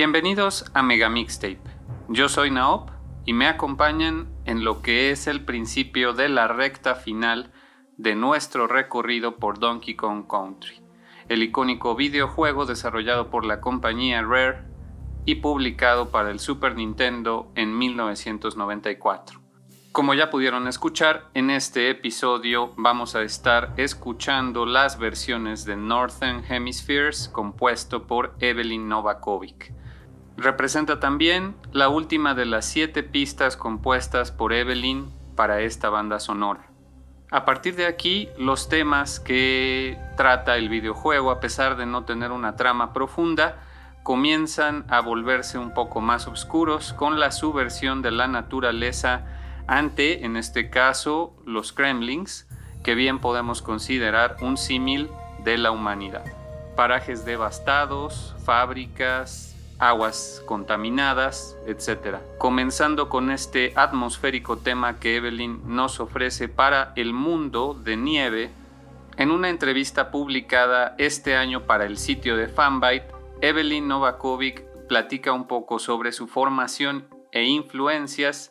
Bienvenidos a Mega Mixtape. Yo soy Naop y me acompañan en lo que es el principio de la recta final de nuestro recorrido por Donkey Kong Country, el icónico videojuego desarrollado por la compañía Rare y publicado para el Super Nintendo en 1994. Como ya pudieron escuchar, en este episodio vamos a estar escuchando las versiones de Northern Hemispheres compuesto por Evelyn Novakovic. Representa también la última de las siete pistas compuestas por Evelyn para esta banda sonora. A partir de aquí, los temas que trata el videojuego, a pesar de no tener una trama profunda, comienzan a volverse un poco más oscuros con la subversión de la naturaleza ante, en este caso, los Kremlings, que bien podemos considerar un símil de la humanidad. Parajes devastados, fábricas, aguas contaminadas, etc. Comenzando con este atmosférico tema que Evelyn nos ofrece para el mundo de nieve, en una entrevista publicada este año para el sitio de Fanbyte, Evelyn Novakovic platica un poco sobre su formación e influencias,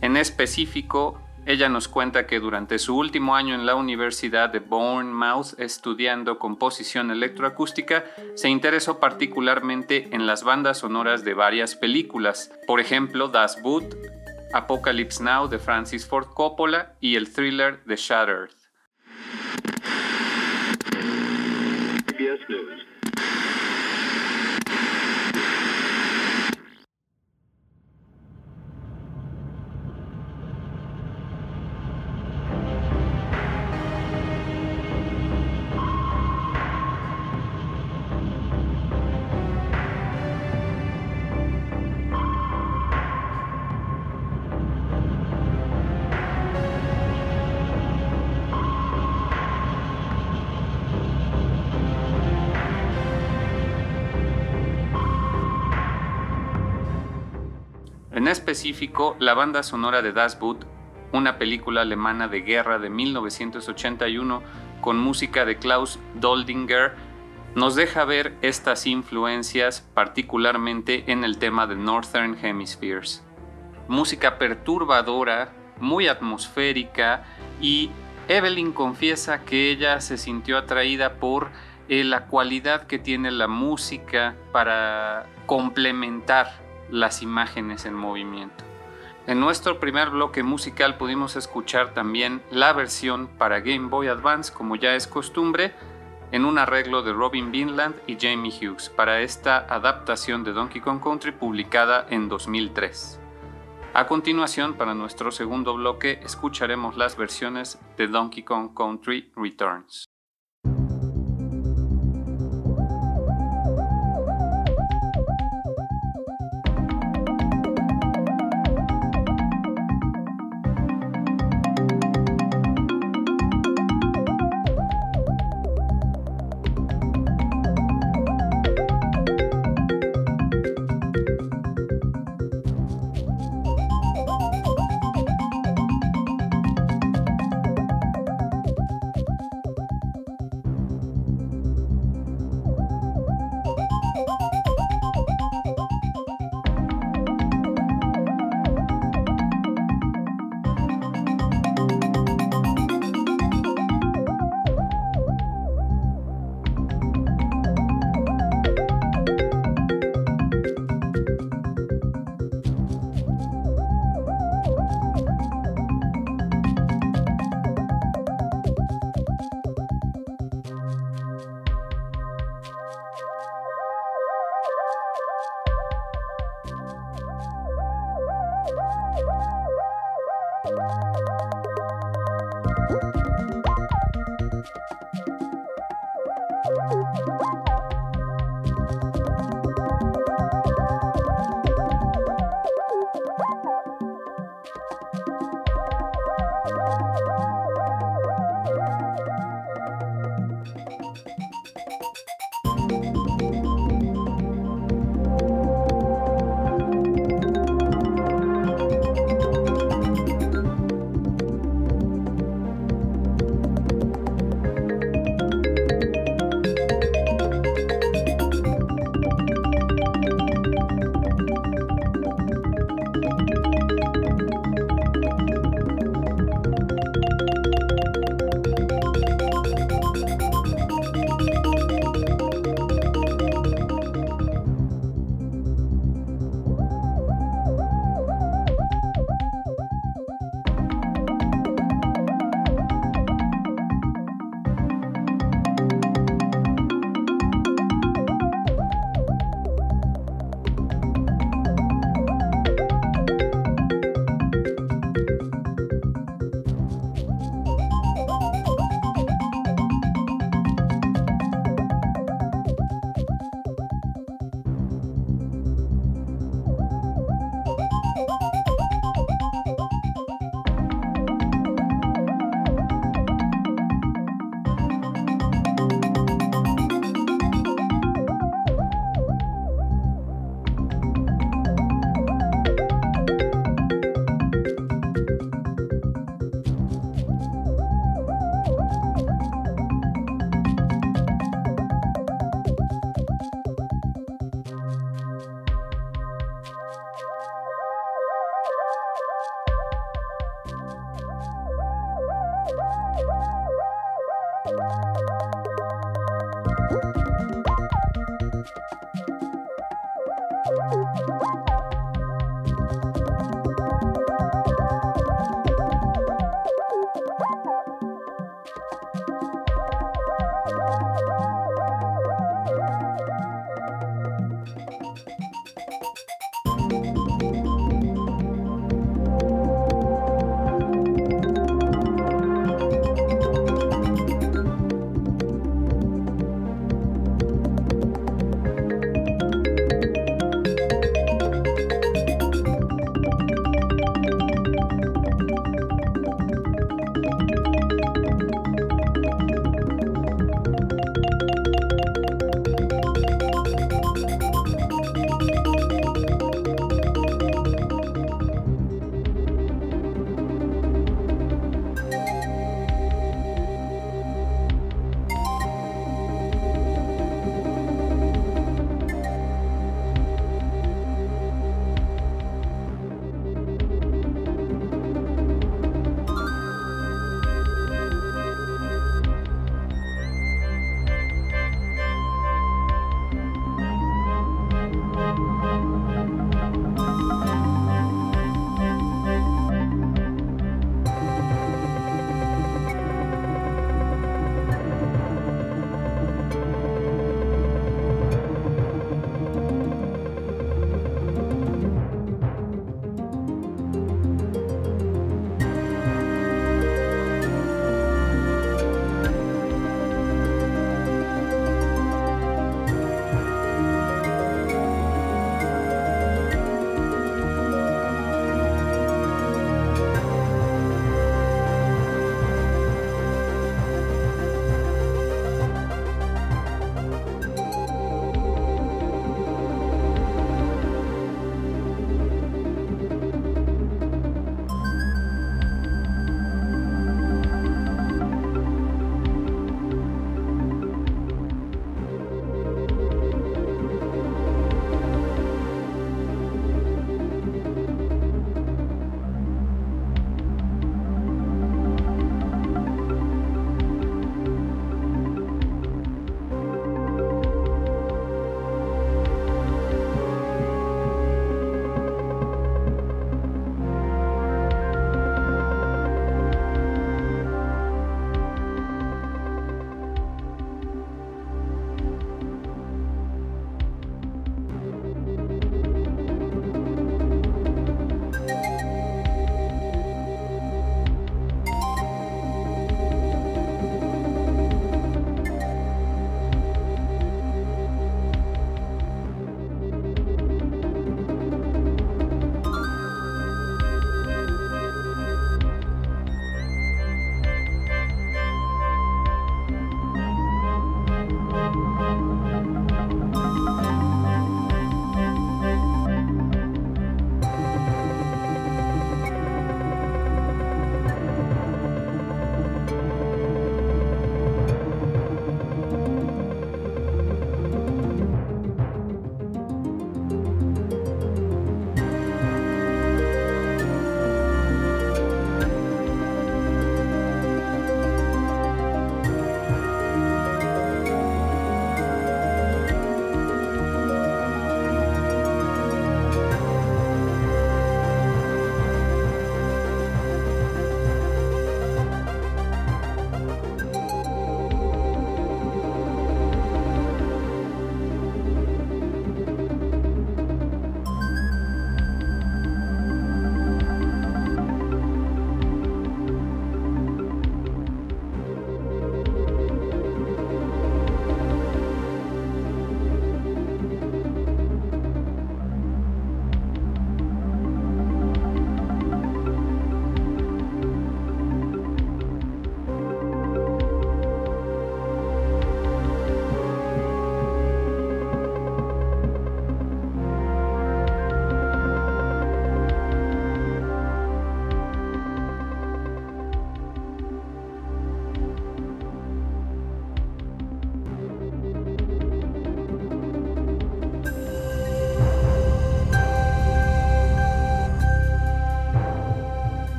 en específico ella nos cuenta que durante su último año en la Universidad de Bournemouth estudiando composición electroacústica, se interesó particularmente en las bandas sonoras de varias películas, por ejemplo Das Boot, Apocalypse Now de Francis Ford Coppola y el thriller The Shattered. En específico, la banda sonora de Das Boot, una película alemana de guerra de 1981 con música de Klaus Doldinger, nos deja ver estas influencias particularmente en el tema de Northern Hemispheres. Música perturbadora, muy atmosférica y Evelyn confiesa que ella se sintió atraída por eh, la cualidad que tiene la música para complementar las imágenes en movimiento. En nuestro primer bloque musical pudimos escuchar también la versión para Game Boy Advance, como ya es costumbre, en un arreglo de Robin Vinland y Jamie Hughes para esta adaptación de Donkey Kong Country publicada en 2003. A continuación, para nuestro segundo bloque, escucharemos las versiones de Donkey Kong Country Returns.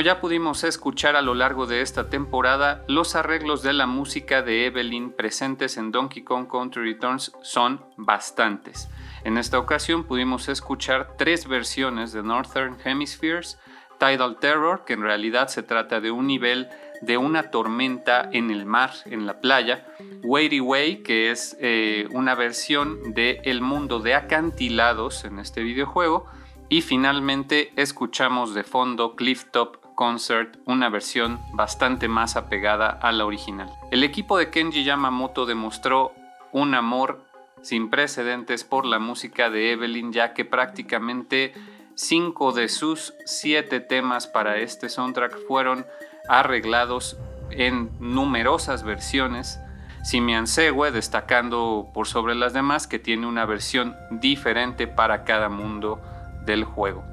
Como ya pudimos escuchar a lo largo de esta temporada, los arreglos de la música de Evelyn presentes en Donkey Kong Country Returns son bastantes. En esta ocasión pudimos escuchar tres versiones de Northern Hemispheres, Tidal Terror, que en realidad se trata de un nivel de una tormenta en el mar, en la playa, Weighty Way, que es eh, una versión de El mundo de acantilados en este videojuego, y finalmente escuchamos de fondo Clifftop Concert, una versión bastante más apegada a la original. El equipo de Kenji Yamamoto demostró un amor sin precedentes por la música de Evelyn, ya que prácticamente cinco de sus siete temas para este soundtrack fueron arreglados en numerosas versiones. Simian Sewe destacando por sobre las demás que tiene una versión diferente para cada mundo del juego.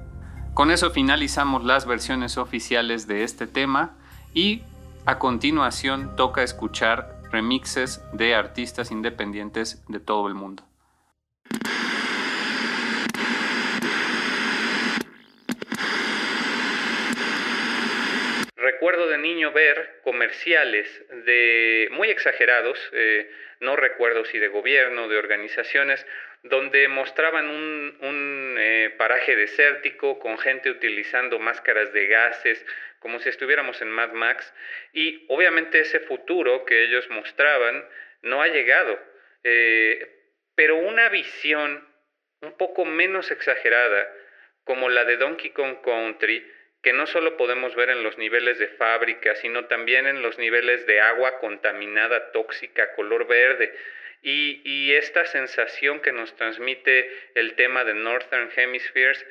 Con eso finalizamos las versiones oficiales de este tema y a continuación toca escuchar remixes de artistas independientes de todo el mundo. Recuerdo de niño ver comerciales de muy exagerados, eh, no recuerdo si de gobierno, de organizaciones, donde mostraban un, eh, paraje desértico con gente utilizando máscaras de gases, como si estuviéramos en Mad Max, y obviamente ese futuro que ellos mostraban no ha llegado, eh, pero una visión un poco menos exagerada, como la de Donkey Kong Country, que no solo podemos ver en los niveles de fábrica, sino también en los niveles de agua contaminada, tóxica, color verde, y, esta sensación que nos transmite el tema de Northern Hemispheres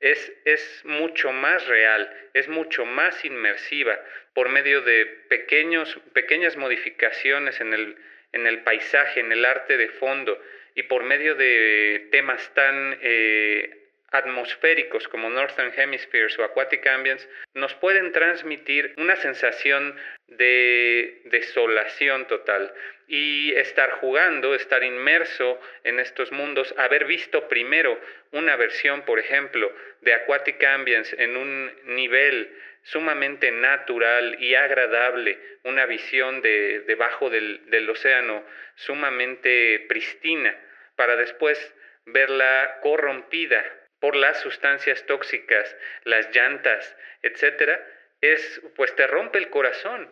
es, es, mucho más real, es mucho más inmersiva por medio de pequeños, pequeñas modificaciones en el, en el paisaje, en el arte de fondo y por medio de temas tan eh, atmosféricos como Northern Hemispheres o Aquatic Ambience nos pueden transmitir una sensación de desolación total y estar jugando, estar inmerso en estos mundos, haber visto primero una versión, por ejemplo, de Aquatic Ambience en un nivel sumamente natural y agradable, una visión de debajo del, del océano sumamente pristina, para después verla corrompida por las sustancias tóxicas, las llantas, etcétera, es pues te rompe el corazón.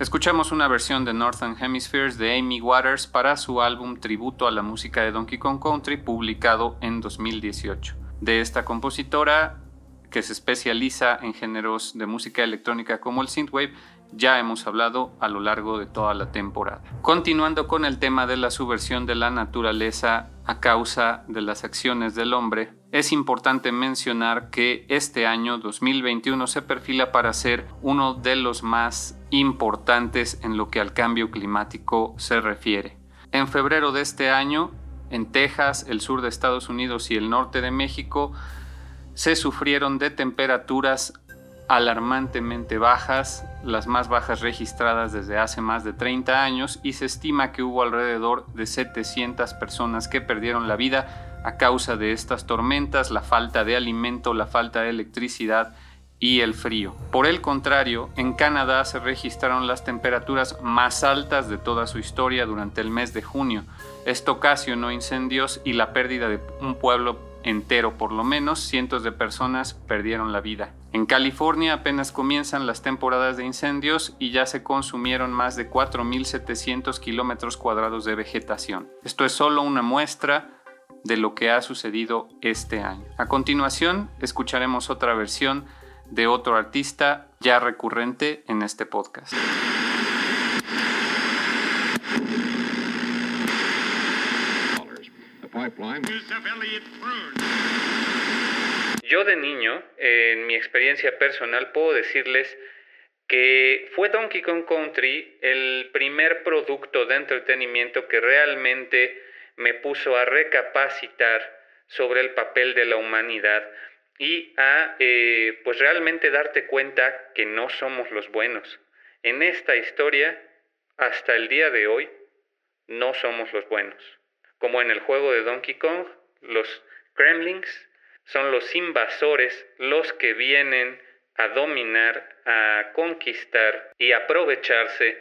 Escuchamos una versión de Northern Hemispheres de Amy Waters para su álbum Tributo a la música de Donkey Kong Country publicado en 2018. De esta compositora, que se especializa en géneros de música electrónica como el synthwave, ya hemos hablado a lo largo de toda la temporada. Continuando con el tema de la subversión de la naturaleza a causa de las acciones del hombre, es importante mencionar que este año 2021 se perfila para ser uno de los más importantes en lo que al cambio climático se refiere. En febrero de este año, en Texas, el sur de Estados Unidos y el norte de México, se sufrieron de temperaturas alarmantemente bajas, las más bajas registradas desde hace más de 30 años, y se estima que hubo alrededor de 700 personas que perdieron la vida a causa de estas tormentas, la falta de alimento, la falta de electricidad y el frío. Por el contrario, en Canadá se registraron las temperaturas más altas de toda su historia durante el mes de junio. Esto ocasionó incendios y la pérdida de un pueblo entero por lo menos, cientos de personas perdieron la vida. En California apenas comienzan las temporadas de incendios y ya se consumieron más de 4.700 kilómetros cuadrados de vegetación. Esto es solo una muestra de lo que ha sucedido este año. A continuación, escucharemos otra versión de otro artista ya recurrente en este podcast. Yo de niño, en mi experiencia personal, puedo decirles que fue Donkey Kong Country el primer producto de entretenimiento que realmente me puso a recapacitar sobre el papel de la humanidad y a eh, pues realmente darte cuenta que no somos los buenos. En esta historia, hasta el día de hoy, no somos los buenos. Como en el juego de Donkey Kong, los Kremlings son los invasores los que vienen a dominar, a conquistar y aprovecharse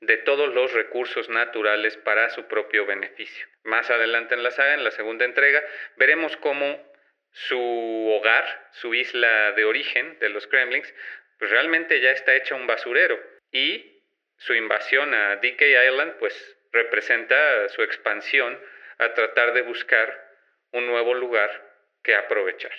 de todos los recursos naturales para su propio beneficio. Más adelante en la saga, en la segunda entrega, veremos cómo su hogar, su isla de origen de los Kremlings, pues realmente ya está hecha un basurero y su invasión a DK Island pues representa su expansión a tratar de buscar un nuevo lugar que aprovechar.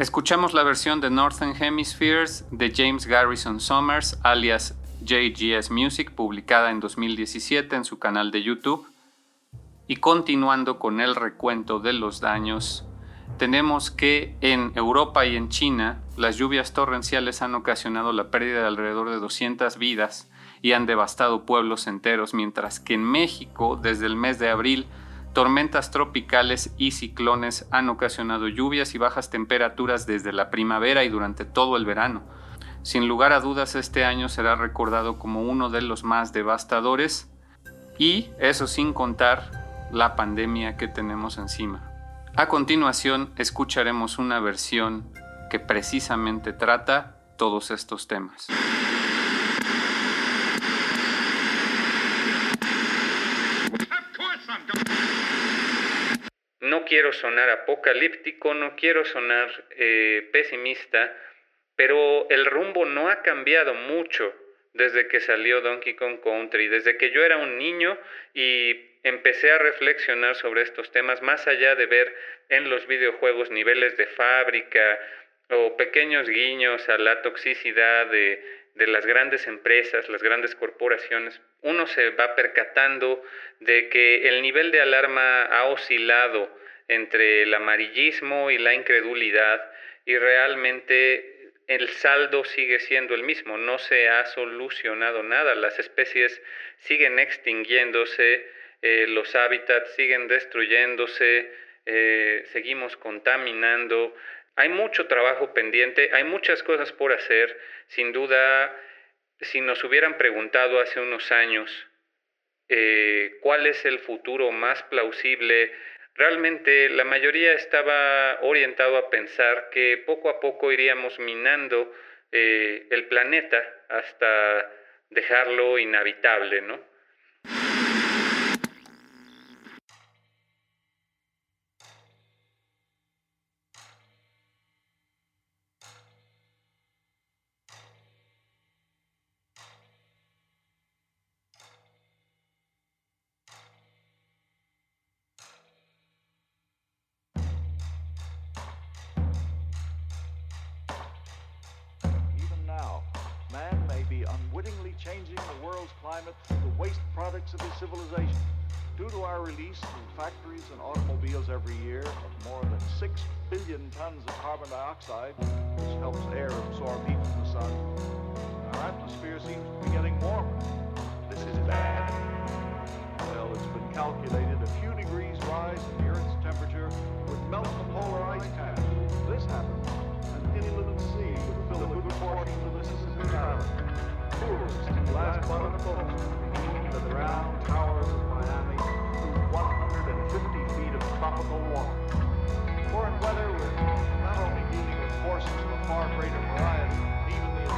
Escuchamos la versión de Northern Hemispheres de James Garrison Summers, alias JGS Music, publicada en 2017 en su canal de YouTube. Y continuando con el recuento de los daños, tenemos que en Europa y en China las lluvias torrenciales han ocasionado la pérdida de alrededor de 200 vidas y han devastado pueblos enteros, mientras que en México, desde el mes de abril, Tormentas tropicales y ciclones han ocasionado lluvias y bajas temperaturas desde la primavera y durante todo el verano. Sin lugar a dudas este año será recordado como uno de los más devastadores y eso sin contar la pandemia que tenemos encima. A continuación escucharemos una versión que precisamente trata todos estos temas. No quiero sonar apocalíptico, no quiero sonar eh, pesimista, pero el rumbo no ha cambiado mucho desde que salió Donkey Kong Country, desde que yo era un niño y empecé a reflexionar sobre estos temas, más allá de ver en los videojuegos niveles de fábrica o pequeños guiños a la toxicidad de, de las grandes empresas, las grandes corporaciones, uno se va percatando de que el nivel de alarma ha oscilado entre el amarillismo y la incredulidad y realmente el saldo sigue siendo el mismo, no se ha solucionado nada, las especies siguen extinguiéndose, eh, los hábitats siguen destruyéndose, eh, seguimos contaminando, hay mucho trabajo pendiente, hay muchas cosas por hacer, sin duda, si nos hubieran preguntado hace unos años eh, cuál es el futuro más plausible, Realmente la mayoría estaba orientado a pensar que poco a poco iríamos minando eh, el planeta hasta dejarlo inhabitable, ¿no? Changing the world's climate through the waste products of his civilization. Due to our release through factories and automobiles every year of more than 6 billion tons of carbon dioxide, which helps air absorb heat from the sun, our atmosphere seems to be getting warmer. This is bad. Well, it's been calculated a few degrees rise in the Earth's temperature would melt the polar ice cap. This happens, an inland sea would fill a good portion of the Mississippi Valley last month, the ground towers of Miami 150 feet of tropical water. Weather with not only dealing with forces of a far greater variety, even the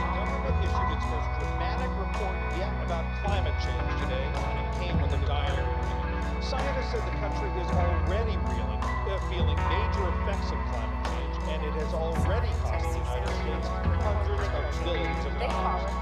issued its most dramatic report yet about climate change today, and it came. Scientists said the country is already reeling, uh, feeling major effects of climate change, and it has already cost the United States hundreds of billions of dollars.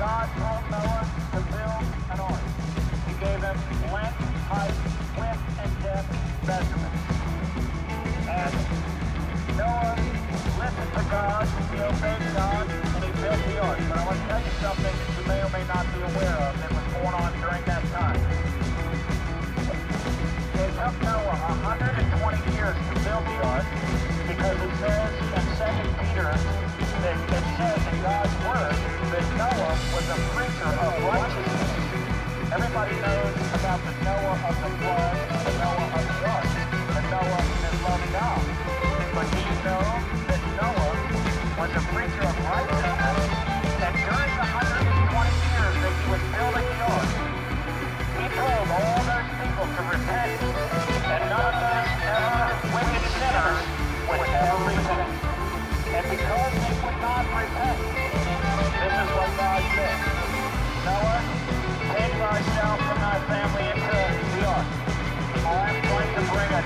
God told Noah to build an ark. He gave us length, height, width, and depth measurements. And Noah listened to God, he obeyed God, and he built the ark. But I want to tell you something that you may or may not be aware of that was going on during that time. It took Noah 120 years to build the ark because it says in 2 Peter that says in God's word that Noah was a preacher of righteousness. Everybody knows about the Noah of the flood, the Noah of the the Noah that loved God. But do you know that Noah was a preacher of righteousness? And during the 120 years that he was building the ark, he told all those people to repent, Noah, take myself and my family into New York. I'm going to bring a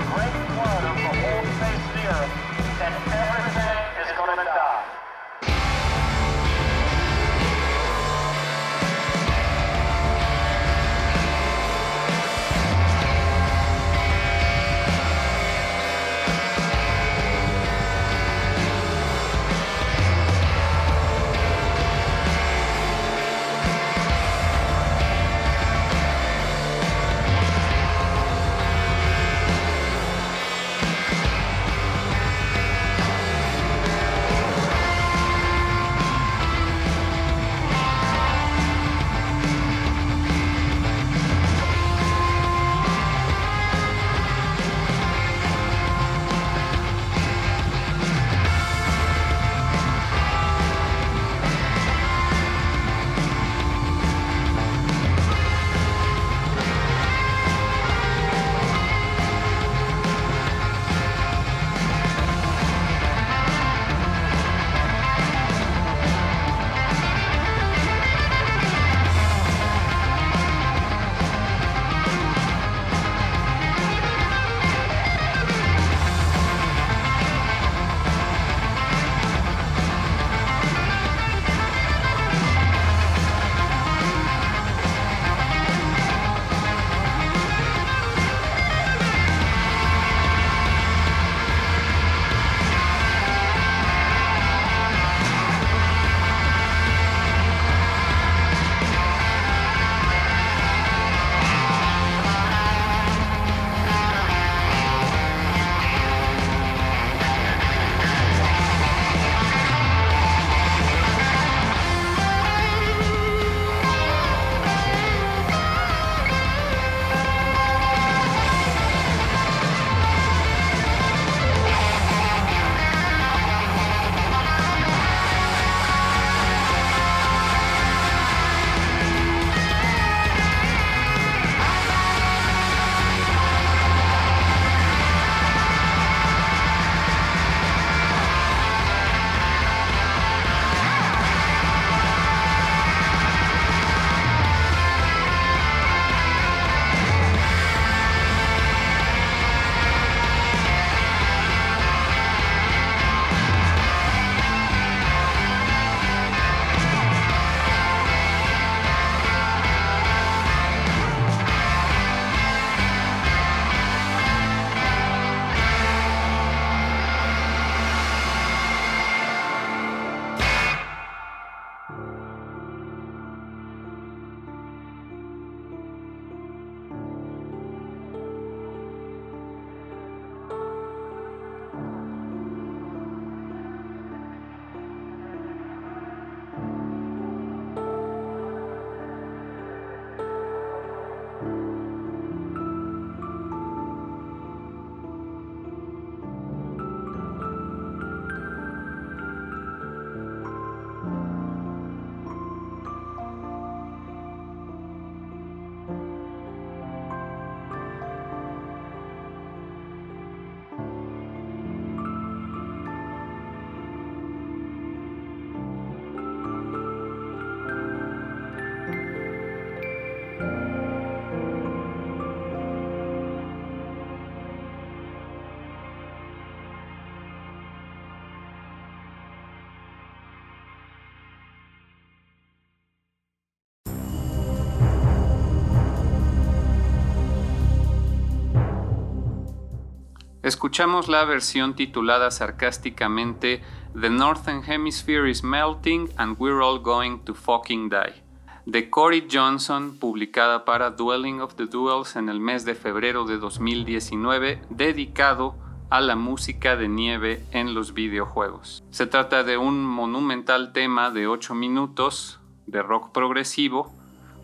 Escuchamos la versión titulada sarcásticamente The Northern Hemisphere is Melting and We're All Going to Fucking Die, de Corey Johnson, publicada para Dwelling of the Duels en el mes de febrero de 2019, dedicado a la música de nieve en los videojuegos. Se trata de un monumental tema de 8 minutos de rock progresivo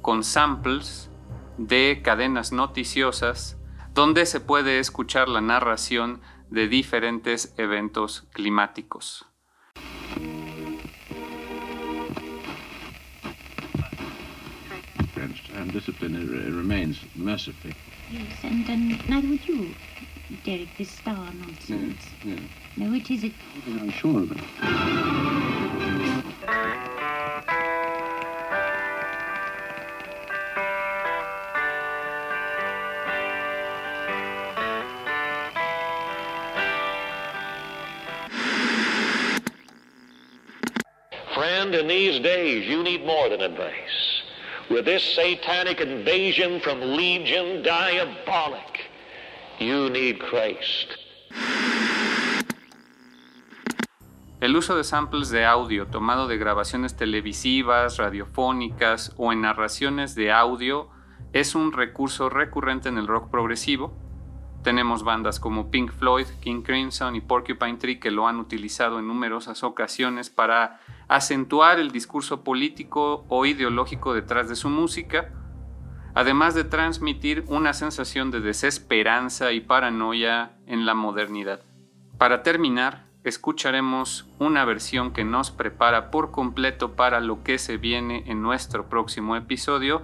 con samples de cadenas noticiosas donde se puede escuchar la narración de diferentes eventos climáticos. and discipline remains mercifully. Yes, and, and neither would you, Derek, this star nonsense. Yes, yes. No, it is it. I'm sure of it. Friend, in these days, you need more than advice. With this satanic invasion from Legion Diabolic, you need Christ. El uso de samples de audio tomado de grabaciones televisivas, radiofónicas o en narraciones de audio es un recurso recurrente en el rock progresivo. Tenemos bandas como Pink Floyd, King Crimson y Porcupine Tree que lo han utilizado en numerosas ocasiones para acentuar el discurso político o ideológico detrás de su música, además de transmitir una sensación de desesperanza y paranoia en la modernidad. Para terminar, escucharemos una versión que nos prepara por completo para lo que se viene en nuestro próximo episodio,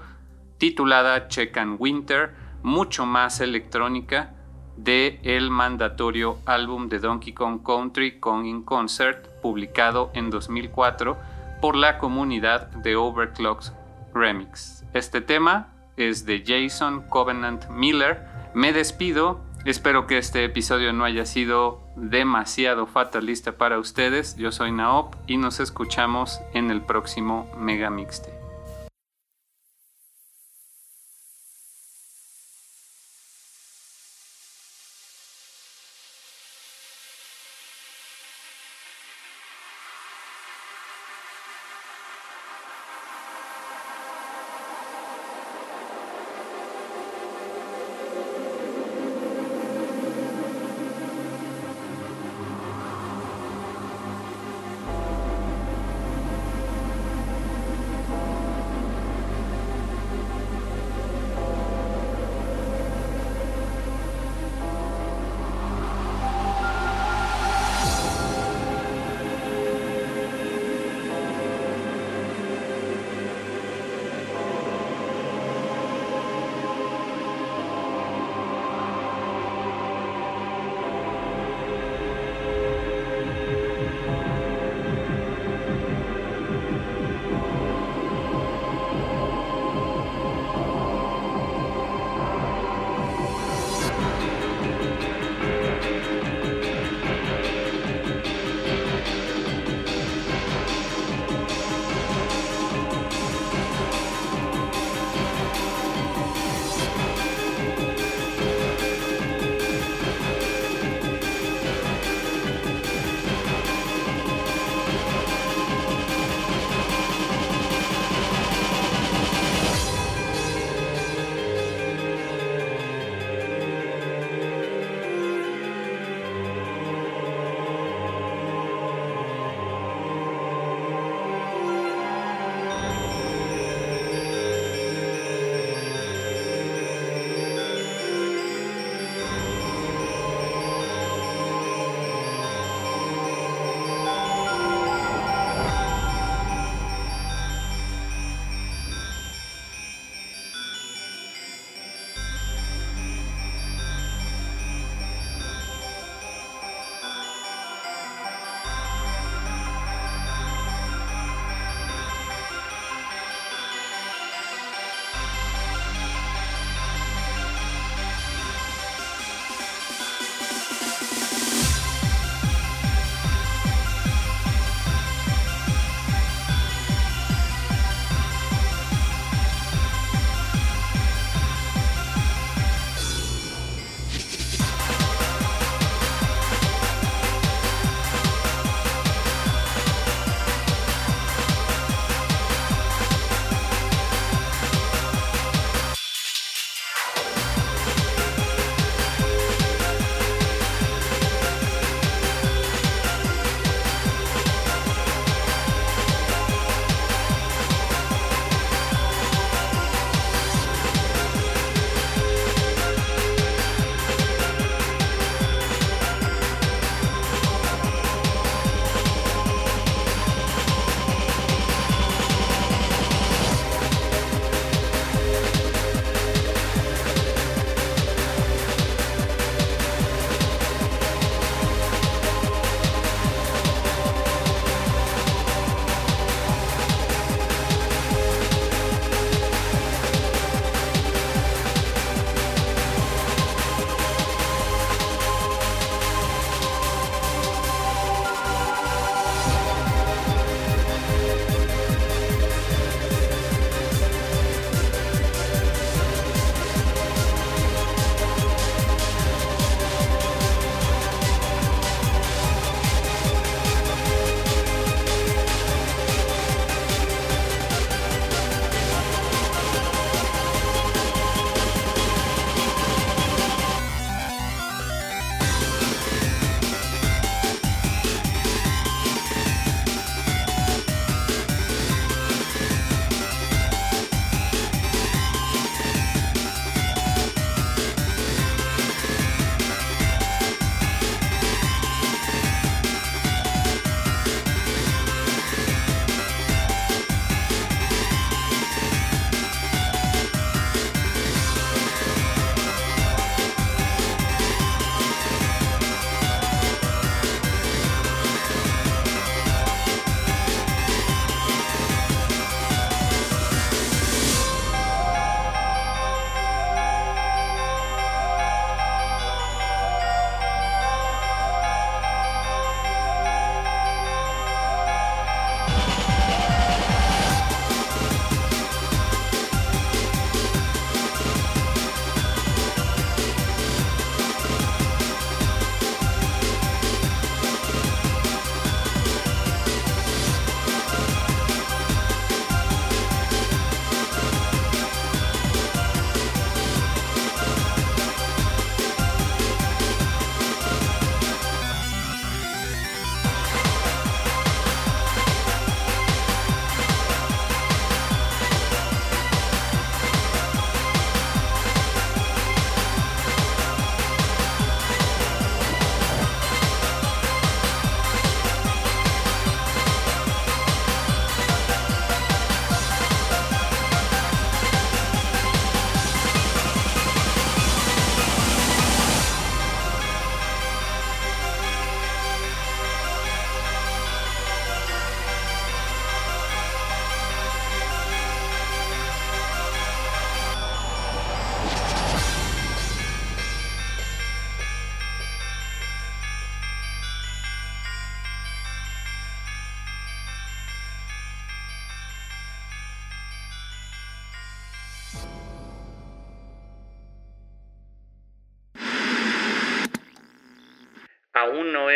titulada Check and Winter, mucho más electrónica, de el mandatorio álbum de Donkey Kong Country Kong in Concert, publicado en 2004 por la comunidad de Overclocks Remix. Este tema es de Jason Covenant Miller. Me despido. Espero que este episodio no haya sido demasiado fatalista para ustedes. Yo soy Naop y nos escuchamos en el próximo Mega Mixtape.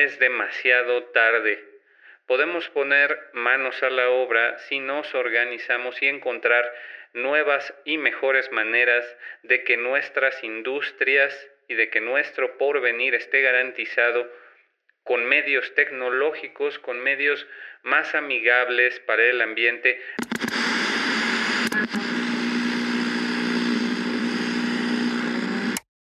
Es demasiado tarde. Podemos poner manos a la obra si nos organizamos y encontrar nuevas y mejores maneras de que nuestras industrias y de que nuestro porvenir esté garantizado con medios tecnológicos, con medios más amigables para el ambiente,